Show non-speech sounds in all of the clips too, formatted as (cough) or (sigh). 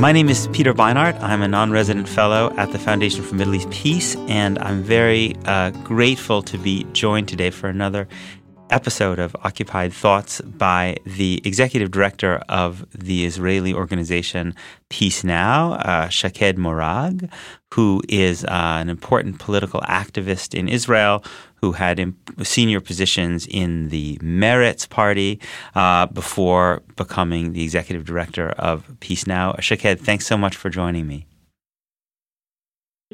My name is Peter Beinart. I'm a non resident fellow at the Foundation for Middle East Peace, and I'm very uh, grateful to be joined today for another episode of Occupied Thoughts by the executive director of the Israeli organization Peace Now, uh, Shaked Morag, who is uh, an important political activist in Israel who had imp- senior positions in the Meretz party uh, before becoming the executive director of Peace Now. Shaked, thanks so much for joining me.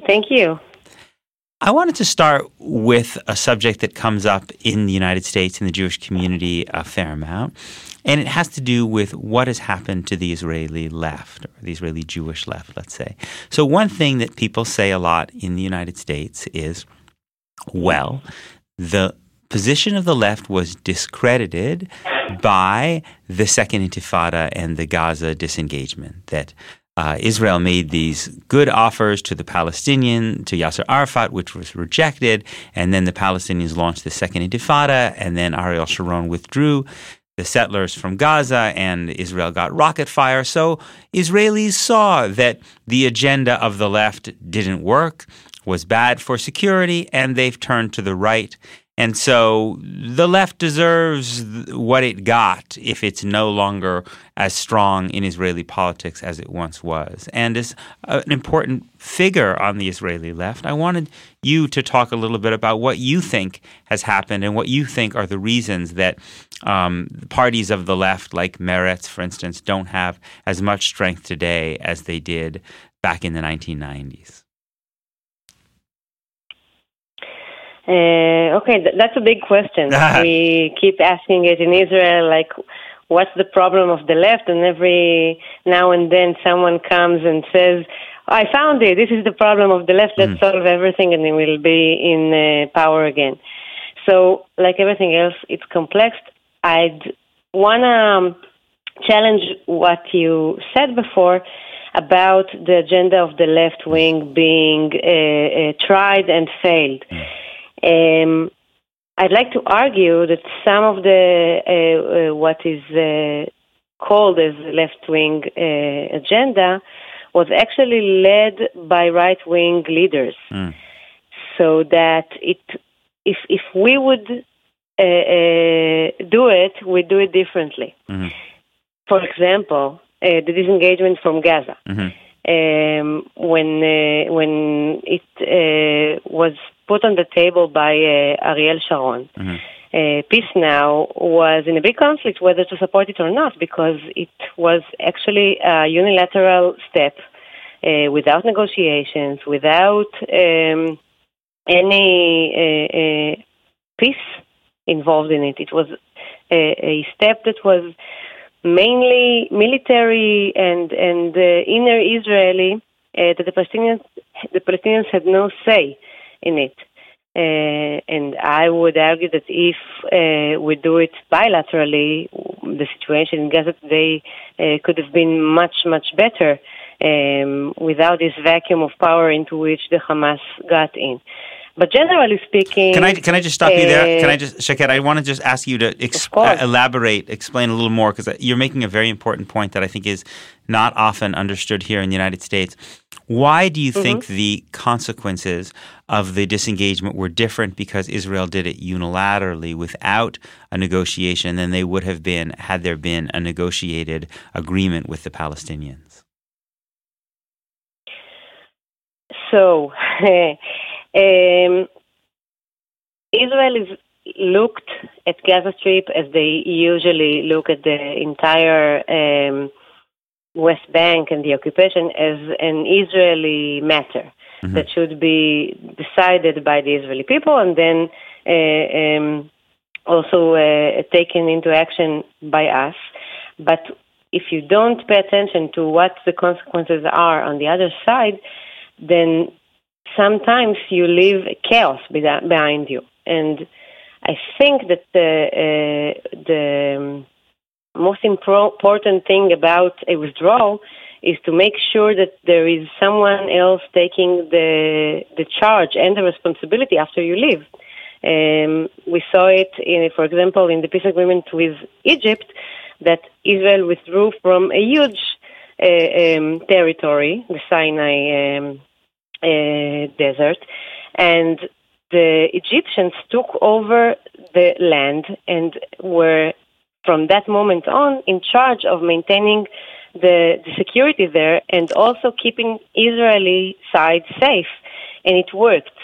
Thank you. I wanted to start with a subject that comes up in the United States in the Jewish community a fair amount, and it has to do with what has happened to the Israeli left, or the Israeli Jewish left, let's say. So, one thing that people say a lot in the United States is, well, the position of the left was discredited by the Second Intifada and the Gaza disengagement, that uh, Israel made these good offers to the Palestinian, to Yasser Arafat, which was rejected, and then the Palestinians launched the Second Intifada, and then Ariel Sharon withdrew the settlers from Gaza, and Israel got rocket fire. So Israelis saw that the agenda of the left didn't work, was bad for security, and they've turned to the right and so the left deserves what it got if it's no longer as strong in Israeli politics as it once was. And as an important figure on the Israeli left, I wanted you to talk a little bit about what you think has happened and what you think are the reasons that um, parties of the left, like Meretz, for instance, don't have as much strength today as they did back in the 1990s. Uh, okay, th- that's a big question. (laughs) we keep asking it in Israel, like, what's the problem of the left? And every now and then someone comes and says, I found it. This is the problem of the left. Let's mm. solve everything and then we'll be in uh, power again. So, like everything else, it's complex. I'd want to um, challenge what you said before about the agenda of the left wing being uh, uh, tried and failed. Mm. Um, I'd like to argue that some of the uh, uh, what is uh, called as left wing uh, agenda was actually led by right wing leaders, mm. so that it if if we would uh, uh, do it, we do it differently. Mm-hmm. For example, the disengagement from Gaza. Mm-hmm. Um, when when it was put on the table by uh, Ariel Sharon. Mm-hmm. Uh, Peace Now was in a big conflict whether to support it or not because it was actually a unilateral step uh, without negotiations, without um, any uh, uh, peace involved in it. It was a, a step that was mainly military and and uh, inner Israeli that the Palestinians the Palestinians had no say in it. Uh, and I would argue that if uh, we do it bilaterally, the situation in Gaza today uh, could have been much, much better um, without this vacuum of power into which the Hamas got in. But generally speaking, can I can I just stop you there? Can I just Shaked? I want to just ask you to ex- uh, elaborate, explain a little more because you're making a very important point that I think is not often understood here in the United States. Why do you mm-hmm. think the consequences of the disengagement were different because Israel did it unilaterally without a negotiation than they would have been had there been a negotiated agreement with the Palestinians? So. (laughs) Um, Israel is looked at Gaza Strip as they usually look at the entire um, West Bank and the occupation as an Israeli matter mm-hmm. that should be decided by the Israeli people and then uh, um, also uh, taken into action by us. But if you don't pay attention to what the consequences are on the other side, then sometimes you leave chaos behind you. And I think that the, uh, the um, most important thing about a withdrawal is to make sure that there is someone else taking the the charge and the responsibility after you leave. Um, we saw it, in, for example, in the peace agreement with Egypt, that Israel withdrew from a huge uh, um, territory, the Sinai um, uh, desert, and the Egyptians took over the land and were, from that moment on, in charge of maintaining the, the security there and also keeping Israeli side safe. And it worked.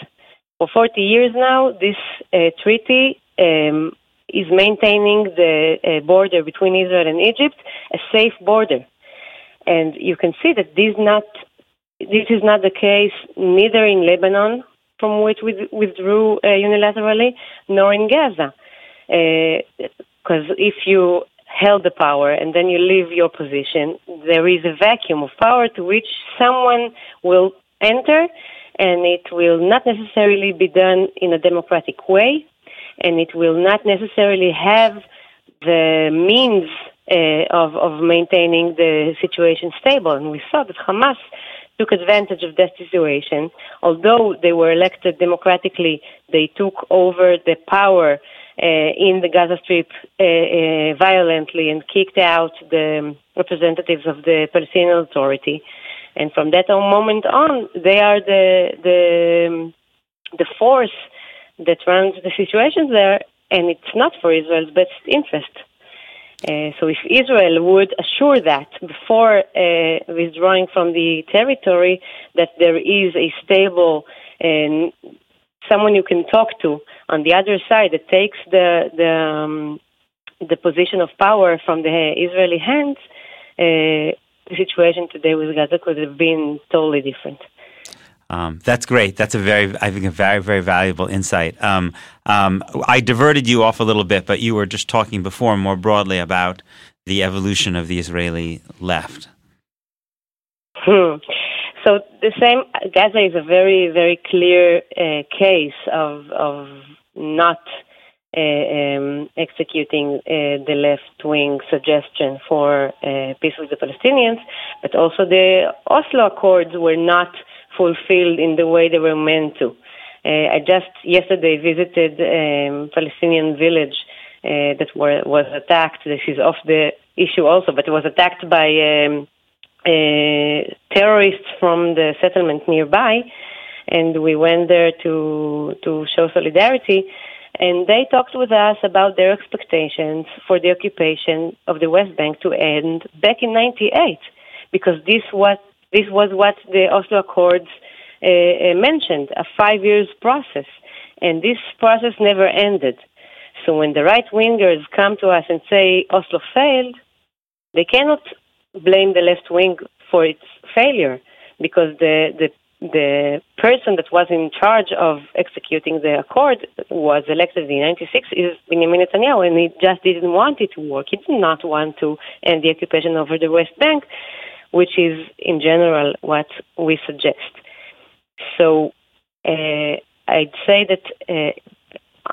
For 40 years now, this uh, treaty um, is maintaining the uh, border between Israel and Egypt a safe border. And you can see that this not this is not the case neither in Lebanon, from which we withdrew uh, unilaterally, nor in Gaza. Because uh, if you held the power and then you leave your position, there is a vacuum of power to which someone will enter, and it will not necessarily be done in a democratic way, and it will not necessarily have the means uh, of, of maintaining the situation stable. And we saw that Hamas took advantage of that situation. Although they were elected democratically, they took over the power uh, in the Gaza Strip uh, uh, violently and kicked out the representatives of the Palestinian Authority. And from that moment on, they are the the the force that runs the situation there, and it's not for Israel's best interest. Uh, so if Israel would assure that before uh, withdrawing from the territory, that there is a stable and someone you can talk to on the other side that takes the the, um, the position of power from the Israeli hands, uh, the situation today with Gaza could have been totally different. Um, that's great. That's a very, I think, a very, very valuable insight. Um, um, I diverted you off a little bit, but you were just talking before more broadly about the evolution of the Israeli left. Hmm. So the same, Gaza is a very, very clear uh, case of of not uh, um, executing uh, the left wing suggestion for uh, peace with the Palestinians, but also the Oslo Accords were not fulfilled in the way they were meant to. Uh, I just yesterday visited um, Palestinian village uh, that were, was attacked. This is off the issue also, but it was attacked by um, uh, terrorists from the settlement nearby, and we went there to to show solidarity. And they talked with us about their expectations for the occupation of the West Bank to end back in '98, because this what this was what the Oslo Accords uh, uh, mentioned, a five years process. And this process never ended. So when the right wingers come to us and say Oslo failed, they cannot blame the left wing for its failure because the, the the person that was in charge of executing the accord was elected in 96 is Benjamin Netanyahu, and he just didn't want it to work. He did not want to end the occupation over the West Bank which is in general what we suggest. So uh, I'd say that uh,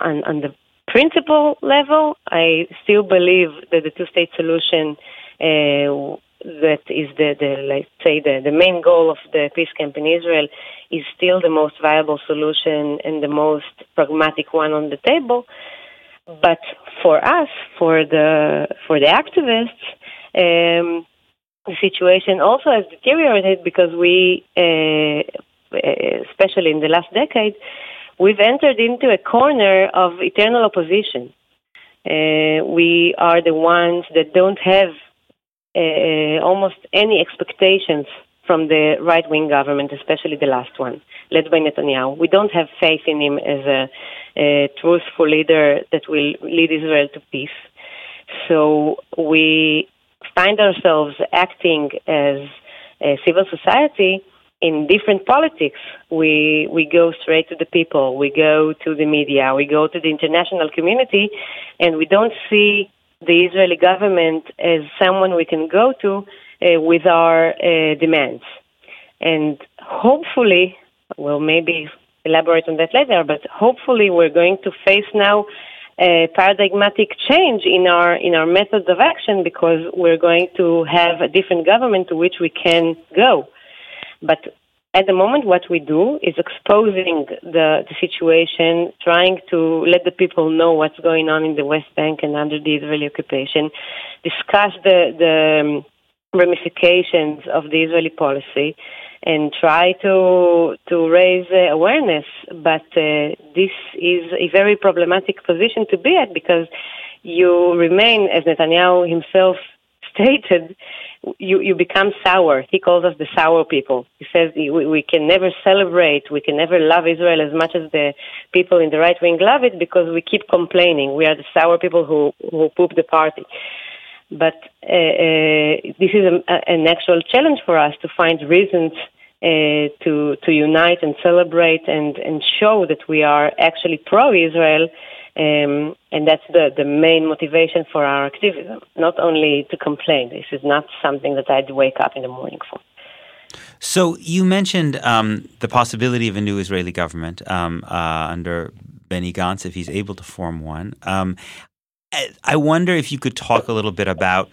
on, on, the principle level, I still believe that the two-state solution uh, that is the, the let's say the, the main goal of the peace camp in Israel is still the most viable solution and the most pragmatic one on the table. But for us, for the for the activists, um, the situation also has deteriorated because we, uh, especially in the last decade, we've entered into a corner of eternal opposition. Uh, we are the ones that don't have uh, almost any expectations from the right wing government, especially the last one, led by Netanyahu. We don't have faith in him as a, a truthful leader that will lead Israel to peace. So we find ourselves acting as a civil society in different politics. We we go straight to the people, we go to the media, we go to the international community, and we don't see the Israeli government as someone we can go to uh, with our uh, demands. And hopefully, we'll maybe elaborate on that later, but hopefully we're going to face now a paradigmatic change in our in our methods of action because we're going to have a different government to which we can go. But at the moment, what we do is exposing the, the situation, trying to let the people know what's going on in the West Bank and under the Israeli occupation, discuss the the ramifications of the Israeli policy and try to to raise uh, awareness. But uh, this is a very problematic position to be at because you remain, as Netanyahu himself (laughs) stated, you, you become sour. He calls us the sour people. He says we, we can never celebrate, we can never love Israel as much as the people in the right wing love it because we keep complaining. We are the sour people who, who poop the party. But uh, uh, this is a, an actual challenge for us to find reasons uh, to to unite and celebrate and and show that we are actually pro-Israel, um, and that's the the main motivation for our activism. Not only to complain. This is not something that I'd wake up in the morning for. So you mentioned um, the possibility of a new Israeli government um, uh, under Benny Gantz if he's able to form one. Um, I wonder if you could talk a little bit about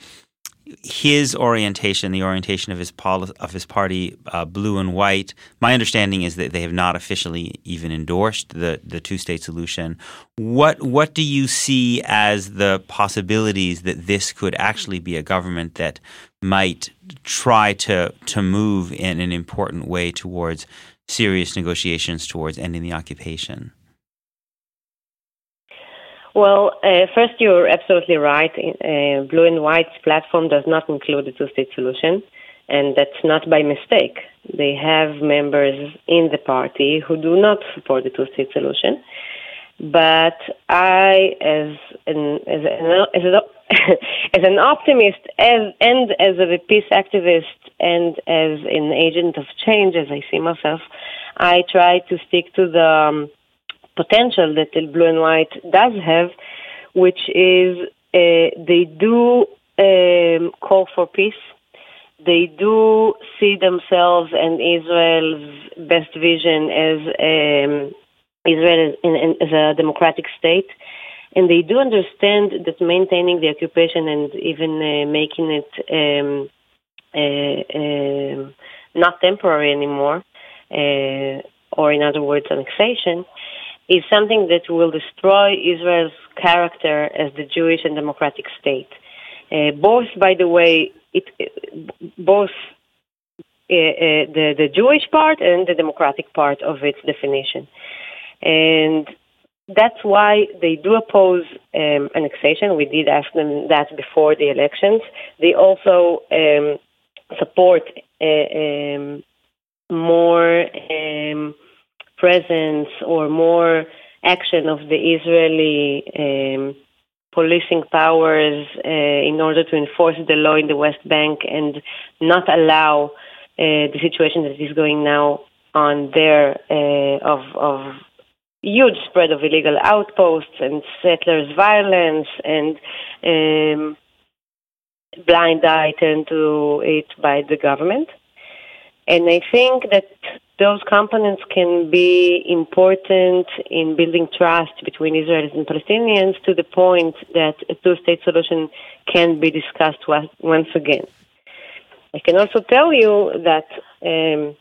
his orientation, the orientation of his poli- of his party, uh, blue and white. My understanding is that they have not officially even endorsed the the two state solution. What what do you see as the possibilities that this could actually be a government that might try to to move in an important way towards serious negotiations towards ending the occupation? Well, uh, first, you're absolutely right. Uh, Blue and White's platform does not include the two state solution, and that's not by mistake. They have members in the party who do not support the two state solution. But I, as an as an, as, a, (laughs) as an optimist, as, and as a peace activist, and as an agent of change, as I see myself, I try to stick to the um, potential that the blue and white does have, which is uh, they do um, call for peace. They do see themselves and Israel's best vision as um, Israel as, in, in, as a democratic state. And they do understand that maintaining the occupation and even uh, making it um, uh, um, not temporary anymore, uh, or in other words, annexation, is something that will destroy Israel's character as the Jewish and democratic state. Uh, both, by the way, it, both uh, uh, the, the Jewish part and the democratic part of its definition. And that's why they do oppose um, annexation. We did ask them that before the elections. They also um, support uh, um, more um, presence or more action of the Israeli um, policing powers uh, in order to enforce the law in the West Bank and not allow uh, the situation that is going now on there uh, of, of huge spread of illegal outposts and settlers' violence and um, blind eye turned to it by the government. And I think that those components can be important in building trust between Israelis and Palestinians to the point that a two state solution can be discussed once again. I can also tell you that um,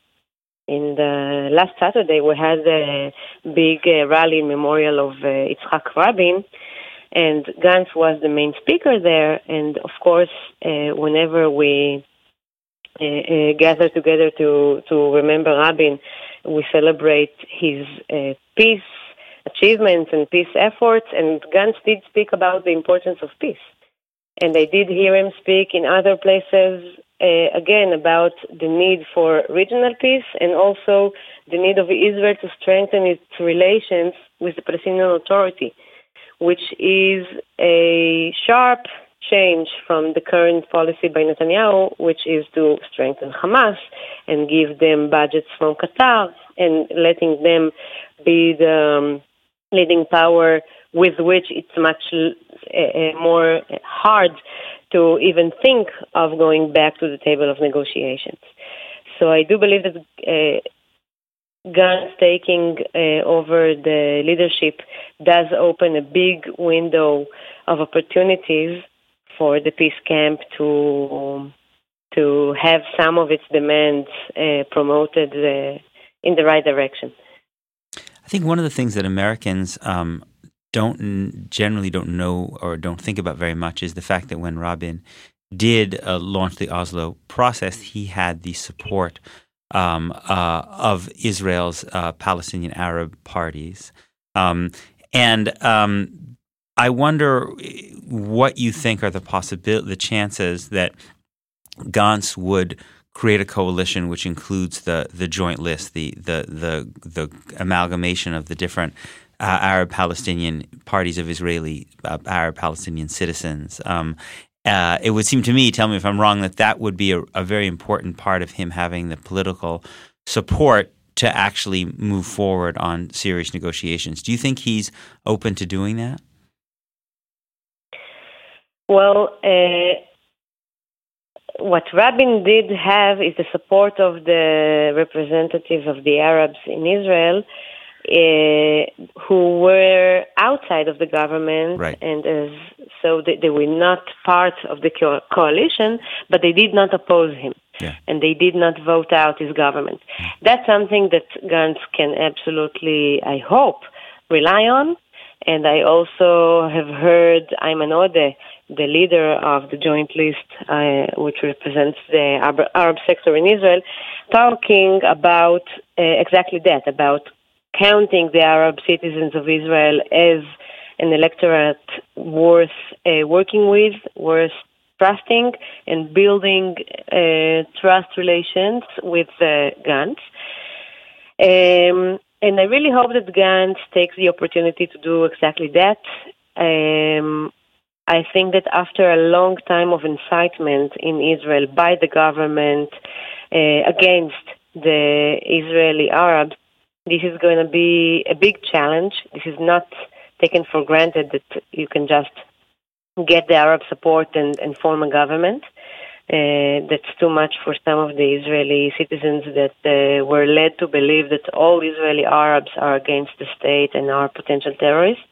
in the last Saturday we had a big uh, rally in memorial of uh, Yitzhak Rabin, and Gantz was the main speaker there. And of course, uh, whenever we gather together to, to remember Rabin. We celebrate his uh, peace achievements and peace efforts, and Gantz did speak about the importance of peace. And I did hear him speak in other places uh, again about the need for regional peace and also the need of Israel to strengthen its relations with the Palestinian Authority, which is a sharp change from the current policy by Netanyahu, which is to strengthen Hamas and give them budgets from Qatar and letting them be the um, leading power with which it's much uh, more hard to even think of going back to the table of negotiations. So I do believe that uh, taking uh, over the leadership does open a big window of opportunities for the peace camp to to have some of its demands uh, promoted uh, in the right direction. I think one of the things that Americans um, don't generally don't know or don't think about very much is the fact that when Rabin did uh, launch the Oslo process, he had the support um, uh, of Israel's uh, Palestinian Arab parties. Um, and um, I wonder what you think are the possibility, the chances that Gantz would create a coalition which includes the the joint list, the the the the amalgamation of the different uh, Arab Palestinian parties of Israeli uh, Arab Palestinian citizens. Um, uh, it would seem to me, tell me if I'm wrong, that that would be a, a, very important part of him having the political support to actually move forward on serious negotiations. Do you think he's open to doing that? Well, uh, what Rabin did have is the support of the representatives of the Arabs in Israel uh, who were outside of the government, right. and as, so they, they, were not part of the co- coalition, but they did not oppose him, yeah. and they did not vote out his government. That's something that Gantz can absolutely, I hope, rely on. And I also have heard Ayman Odeh, the leader of the Joint List, uh, which represents the Arab, sector in Israel, talking about uh, exactly that, about counting the Arab citizens of Israel as an electorate worth uh, working with, worth trusting, and building uh, trust relations with uh, Gantz. Um, and I really hope that Gantz takes the opportunity to do exactly that. Um, I think that after a long time of incitement in Israel by the government uh, against the Israeli Arabs, this is going to be a big challenge. This is not taken for granted that you can just get the Arab support and, and form a government. Uh, that's too much for some of the Israeli citizens that uh, were led to believe that all Israeli Arabs are against the state and are potential terrorists.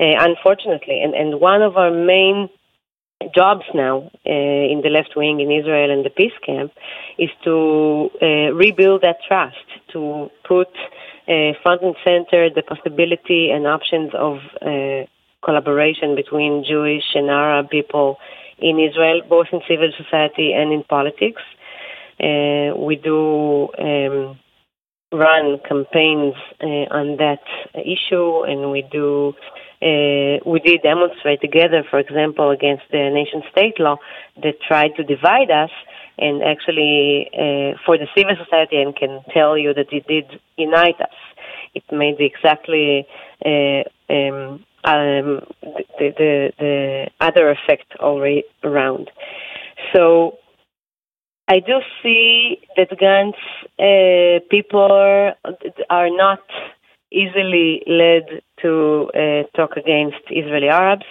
Uh, unfortunately, and, and one of our main jobs now uh, in the left wing in Israel and the peace camp is to uh, rebuild that trust, to put uh, front and center the possibility and options of uh, collaboration between Jewish and Arab people in Israel, both in civil society and in politics. Uh, we do um, run campaigns on that issue, and we do uh, we did demonstrate together, for example, against the nation state law that tried to divide us, and actually uh, for the civil society, and can tell you that it did unite us. It made exactly uh, um, um, the, the, the other effect all around. So I do see that Gantz uh, people are not easily led to uh, talk against Israeli Arabs.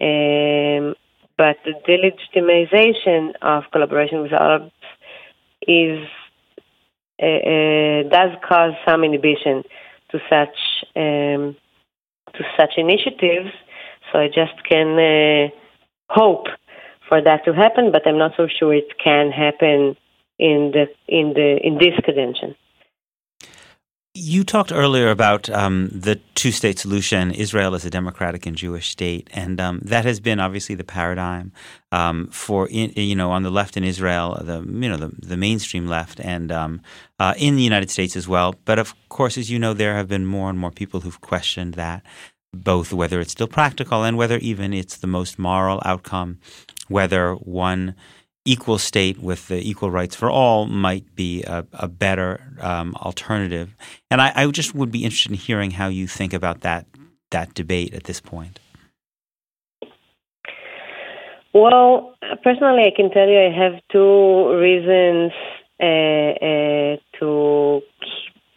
Um, but the delegitimization of collaboration with Arabs is uh, uh, does cause some inhibition to such um, to such initiatives. So I just can uh, hope for that to happen, but I'm not so sure it can happen in the in the in this convention. You talked earlier about um, the two state solution, Israel as a democratic and Jewish state. And um, that has been obviously the paradigm um, for, in, you know, on the left in Israel, the, you know, the, the mainstream left, and um, uh, in the United States as well. But of course, as you know, there have been more and more people who've questioned that, both whether it's still practical and whether even it's the most moral outcome, whether one equal state with the equal rights for all might be a, a better um, alternative. And I, I, just would be interested in hearing how you think about that that debate at this point. Well, personally, I can tell you I have two reasons uh, uh, to,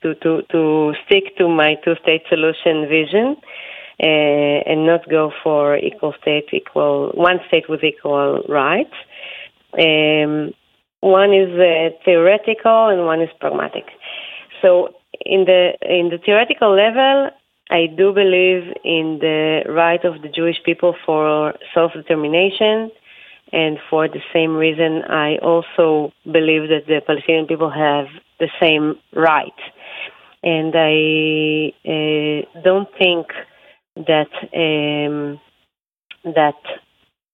to to to stick to my two-state solution vision. Uh, and not go for equal state, equal one state with equal rights. Um, one is uh, theoretical and one is pragmatic. So in the in the theoretical level, I do believe in the right of the Jewish people for self-determination, and for the same reason, I also believe that the Palestinian people have the same right. And I uh, don't think that um, that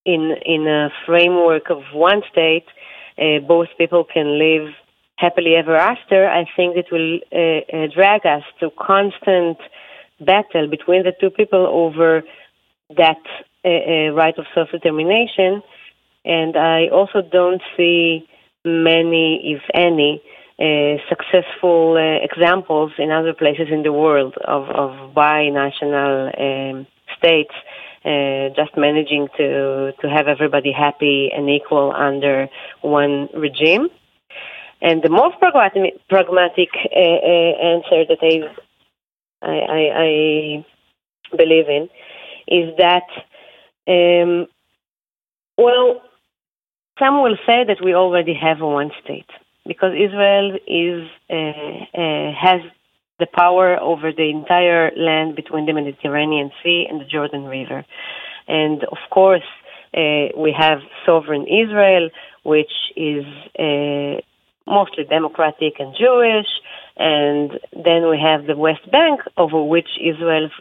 in in a framework of one state, uh, both people can live happily ever after. I think it will uh, uh, drag us to constant battle between the two people over that uh, uh, right of self determination. And I also don't see many, if any, uh, successful examples in other places in the world of, of binational um, states uh, just managing to, to have everybody happy and equal under one regime. And the most pragmatic, uh, uh, answer that I, I, I, believe in is that, um, well, some will say that we already have one state because Israel is uh, uh, has the power over the entire land between the Mediterranean Sea and the Jordan River, and of course uh, we have sovereign Israel, which is uh, mostly democratic and Jewish, and then we have the West Bank, over which Israel's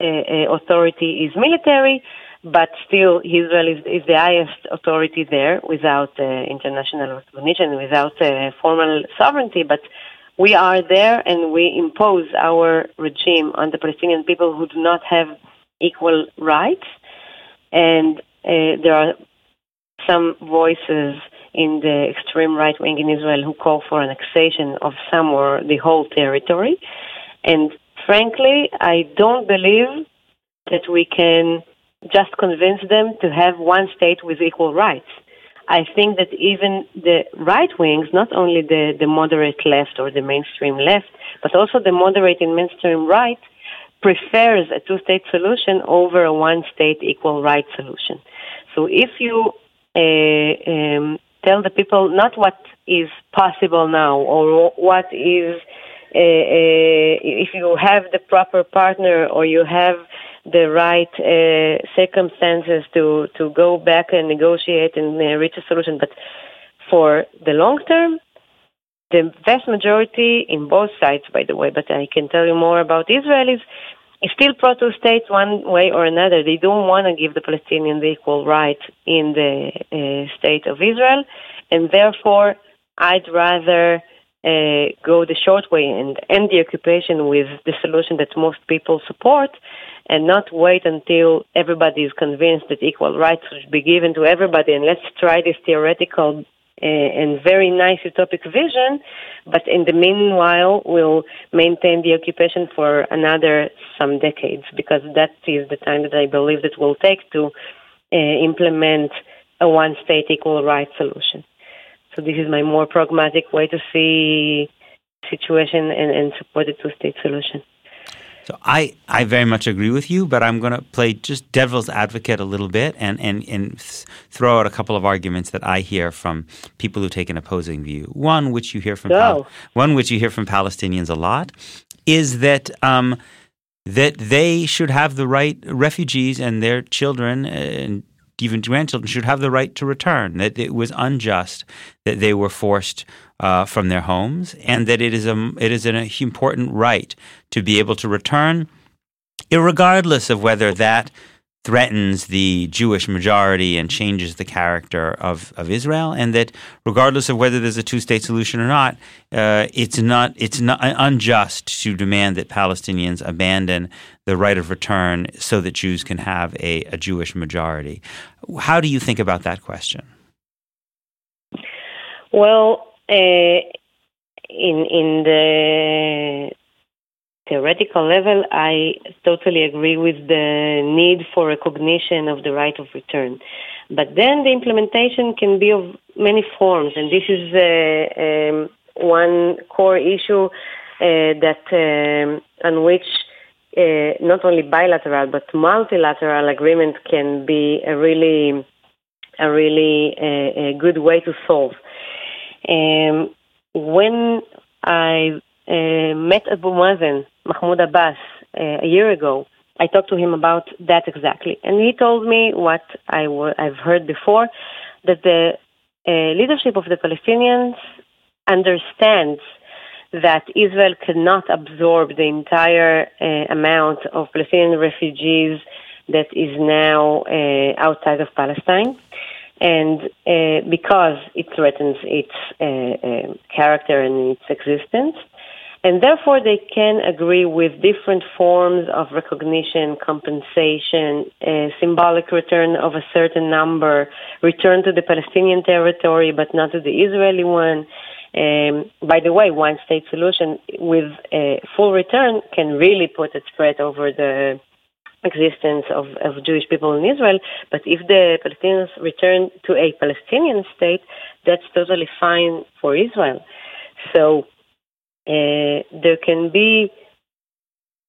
uh, uh, authority is military, but still Israel is, is the highest authority there without uh, international recognition, without uh, formal sovereignty. But we are there and we impose our regime on the Palestinian people who do not have equal rights. And uh, there are some voices in the extreme right wing in Israel who call for annexation of some or the whole territory. And frankly, I don't believe that we can just convince them to have one state with equal rights. I think that even the right wings, not only the, the moderate left or the mainstream left, but also the moderate and mainstream right, prefers a two state solution over a one state equal rights solution. So if you uh, um, tell the people not what is possible now or what is, uh, uh, if you have the proper partner or you have the right uh, circumstances to, to go back and negotiate and uh, reach a solution. But for the long term, the vast majority in both sides, by the way, but I can tell you more about Israelis, is still pro two states one way or another. They don't want to give the Palestinians the equal right in the uh, state of Israel, and therefore I'd rather uh, go the short way and end the occupation with the solution that most people support and not wait until everybody is convinced that equal rights should be given to everybody and let's try this theoretical uh, and very nice utopic vision, but in the meanwhile we'll maintain the occupation for another some decades because that is the time that I believe it will take to uh, implement a one state equal rights solution. So this is my more pragmatic way to see situation and, and support the two-state solution. So I, I very much agree with you, but I'm going to play just devil's advocate a little bit and, and, and throw out a couple of arguments that I hear from people who take an opposing view. One, which you hear from Pal- one which you hear from Palestinians a lot, is that um, that they should have the right refugees and their children and even grandchildren should have the right to return, that it was unjust that they were forced uh, from their homes, and that it is, a, it is an important right to be able to return, regardless of whether that threatens the Jewish majority and changes the character of, of Israel, and that regardless of whether there's a two-state solution or not, uh, it's not it's not unjust to demand that Palestinians abandon the right of return so that Jews can have a, a Jewish majority. How do you think about that question? Well, uh, in in the theoretical level, I totally agree with the need for recognition of the right of return. But then the implementation can be of many forms, and this is uh, um, one core issue uh, that um, on which uh, not only bilateral but multilateral agreement can be a really a really uh, a good way to solve. Um, when I uh, met Abu Mazen, Mahmoud Abbas, uh, a year ago. I talked to him about that exactly. And he told me what i w- I've heard before that the uh, leadership of the Palestinians understands that Israel cannot absorb the entire uh, amount of Palestinian refugees that is now uh, outside of Palestine. And uh, because it threatens its uh, uh, character and its existence, and therefore they can agree with different forms of recognition, compensation, symbolic return of a certain number, return to the Palestinian territory but not to the Israeli one. Um, by the way, one state solution with a full return can really put a threat over the existence of, of Jewish people in Israel. But if the Palestinians return to a Palestinian state, that's totally fine for Israel. So uh, there can be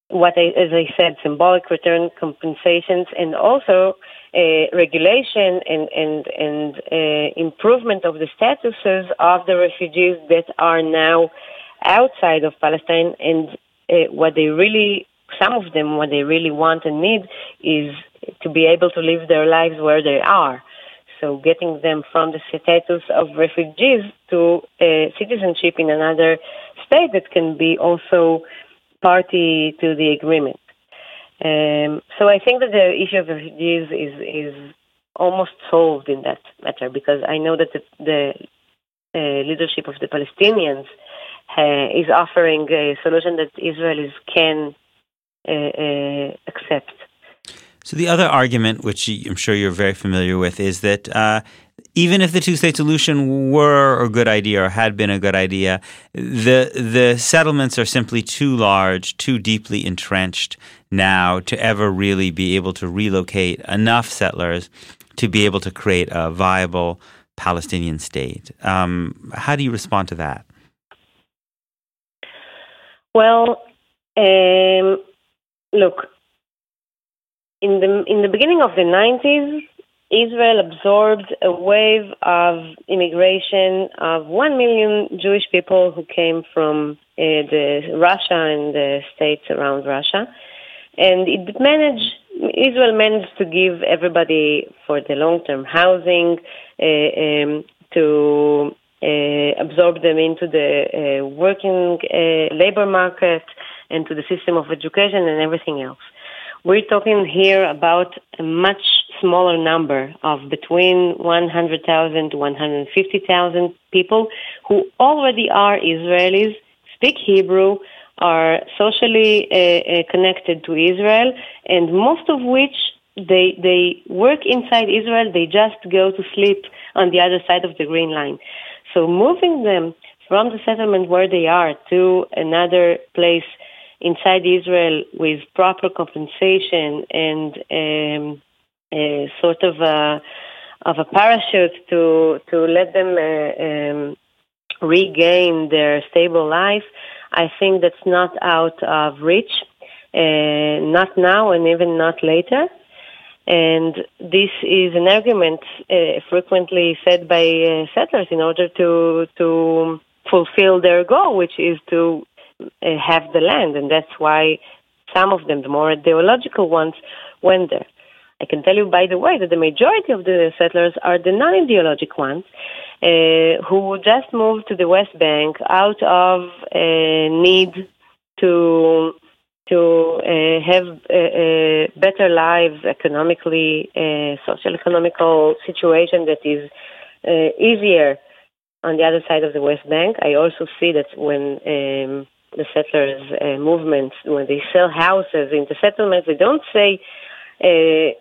what, I, as I said, symbolic return compensations, and also uh, regulation and and and uh, improvement of the statuses of the refugees that are now outside of Palestine, and uh, what they really, some of them, what they really want and need is to be able to live their lives where they are. So getting them from the status of refugees to citizenship in another state that can be also party to the agreement. Um, so I think that the issue of refugees is is almost solved in that matter because I know that the, the uh, leadership of the Palestinians uh, is offering a solution that Israelis can accept. So the other argument, which I'm sure you're very familiar with, is that uh, even if the two-state solution were a good idea or had been a good idea, the the settlements are simply too large, too deeply entrenched now to ever really be able to relocate enough settlers to be able to create a viable Palestinian state. Um, how do you respond to that? Well, um, look, in the in the beginning of the 90s, Israel absorbed a wave of immigration of 1 million Jewish people who came from uh, the Russia and the states around Russia. And it managed, Israel managed to give everybody for the long-term housing, uh, um, to absorb them into the uh, working uh, labor market and to the system of education and everything else. We're talking here about a much smaller number of between 100,000 to 150,000 people who already are Israelis, speak Hebrew, are socially uh, uh, connected to Israel, and most of which they they work inside Israel. They just go to sleep on the other side of the green line. So moving them from the settlement where they are to another place inside Israel with proper compensation and um, a sort of a of a parachute to to let them uh, um, regain their stable life I think that's not out of reach, uh, not now and even not later. And this is an argument uh, frequently said by uh, settlers in order to to fulfill their goal, which is to uh, have the land, and that's why some of them, the more ideological ones, went there. I can tell you, by the way, that the majority of the settlers are the non-ideologic ones uh, who just moved to the West Bank out of uh, need to to uh, have uh, uh, better lives economically, uh, social economical situation that is easier on the other side of the West Bank. I also see that when um, the settlers movements, when they sell houses in the settlements, they don't say uh,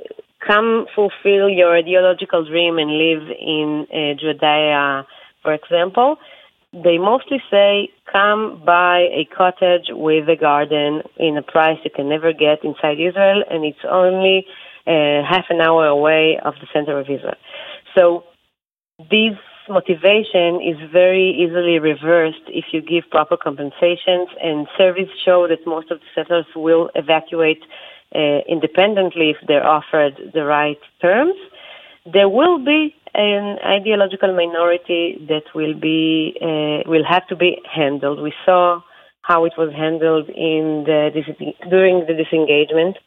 come fulfill your ideological dream and live in uh, Judea, for example. They mostly say, come buy a cottage with a garden in a price you can never get inside Israel, and it's only uh, half an hour away of the center of Israel. So this motivation is very easily reversed if you give proper compensations, and surveys show that most of the settlers will evacuate uh, independently if they're offered the right terms. There will be an ideological minority that will be uh, will have to be handled. We saw how it was handled in the during the disengagement.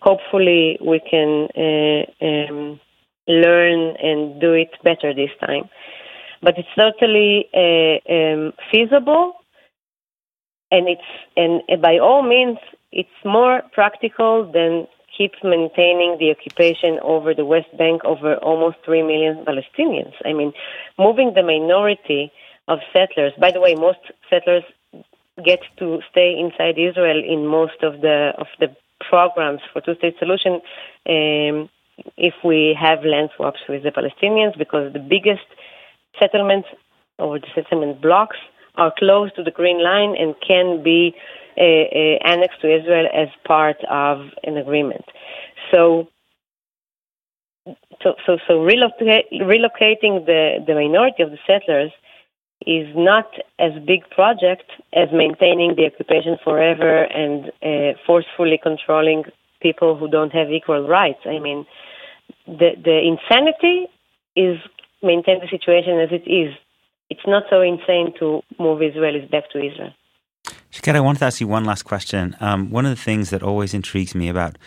Hopefully, we can uh, um, learn and do it better this time. But it's certainly uh, um, feasible, and it's and by all means it's more practical than keep maintaining the occupation over the West Bank over almost 3 million Palestinians. I mean, moving the minority of settlers, by the way, most settlers get to stay inside Israel in most of the, of the programs for two-state solution um, if we have land swaps with the Palestinians because the biggest settlements or the settlement blocks are close to the Green Line and can be annexed to Israel as part of an agreement. So, so, so, so relocating the, the minority of the settlers is not as big project as maintaining the occupation forever and uh, forcefully controlling people who don't have equal rights. I mean, the the insanity is maintain the situation as it is. It's not so insane to move Israelis back to Israel. Shaked, I wanted to ask you one last question. Um, one of the things that always intrigues me about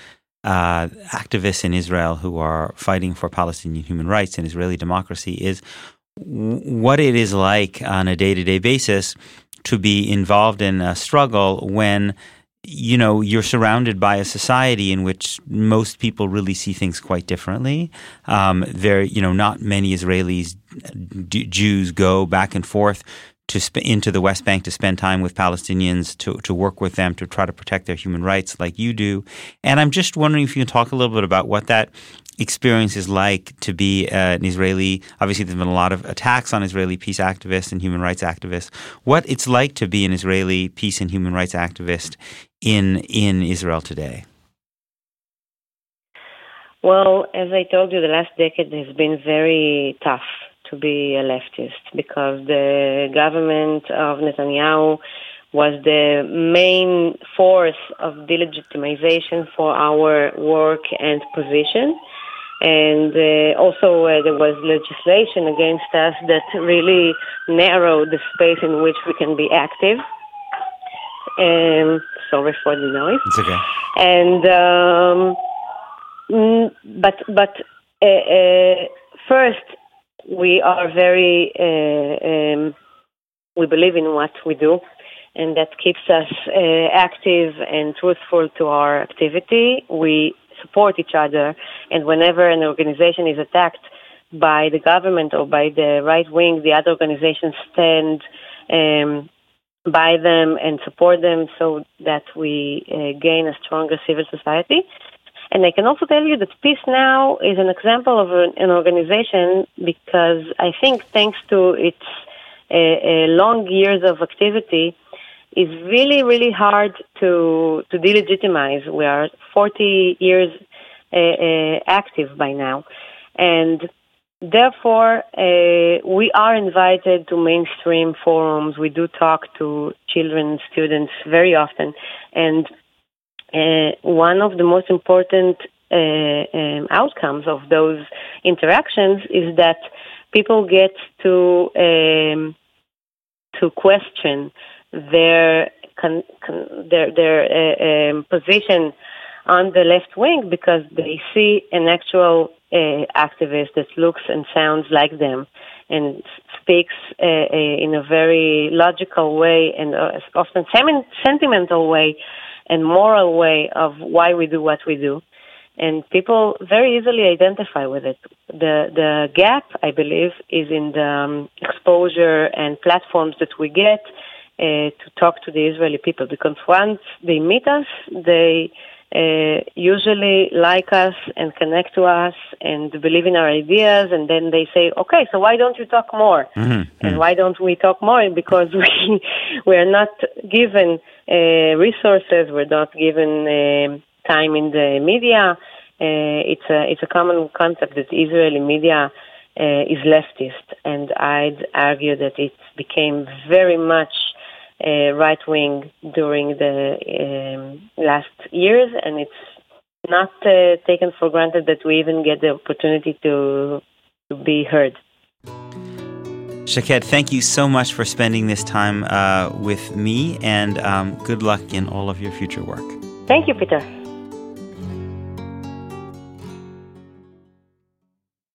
uh, activists in Israel who are fighting for Palestinian human rights and Israeli democracy is what it is like on a day to day basis to be involved in a struggle when you know you're surrounded by a society in which most people really see things quite differently. Um, there, you know, not many Israelis, d- Jews go back and forth to sp- into the West Bank to spend time with Palestinians, to, to work with them, to try to protect their human rights like you do. And I'm just wondering if you can talk a little bit about what that experience is like to be uh, an Israeli. Obviously, there's been a lot of attacks on Israeli peace activists and human rights activists. What it's like to be an Israeli peace and human rights activist in in Israel today. Well, as I told you, the last decade has been very tough to be a leftist because the government of Netanyahu was the main force of delegitimization for our work and position. And uh, also, uh, there was legislation against us that really narrowed the space in which we can be active. Um, sorry for the noise. It's okay. And um, mm, but but uh, uh, first, we are very uh, um, we believe in what we do, and that keeps us uh, active and truthful to our activity. We support each other, and whenever an organization is attacked by the government or by the right wing, the other organizations stand. Um, by them and support them so that we uh, gain a stronger civil society. And I can also tell you that Peace Now is an example of an, an organization because I think thanks to its uh, uh, long years of activity, is really, really hard to, to delegitimize. We are 40 years uh, uh, active by now. And Therefore, we are invited to mainstream forums. We do talk to children, students very often. And uh, one of the most important uh, um, outcomes of those interactions is that people get to um, to question their con- con- their their uh, um, position on the left wing because they see an actual uh, activist that looks and sounds like them and speaks uh, uh, in a very logical way and uh, often sentimental way and moral way of why we do what we do. And people very easily identify with it. The the gap, I believe, is in the um, exposure and platforms that we get uh, to talk to the Israeli people. Because once they meet us, they uh, usually like us and connect to us and believe in our ideas and then they say okay so why don't you talk more mm-hmm. and why don't we talk more because (laughs) we we are not given resources we're not given uh, time in the media. Uh, it's a it's a common concept that Israeli media uh, is leftist. And I'd argue that it became very much uh, right wing during the um, last years, and it's not uh, taken for granted that we even get the opportunity to, to be heard. Shaked, thank you so much for spending this time uh, with me, and um, good luck in all of your future work. Thank you, Peter.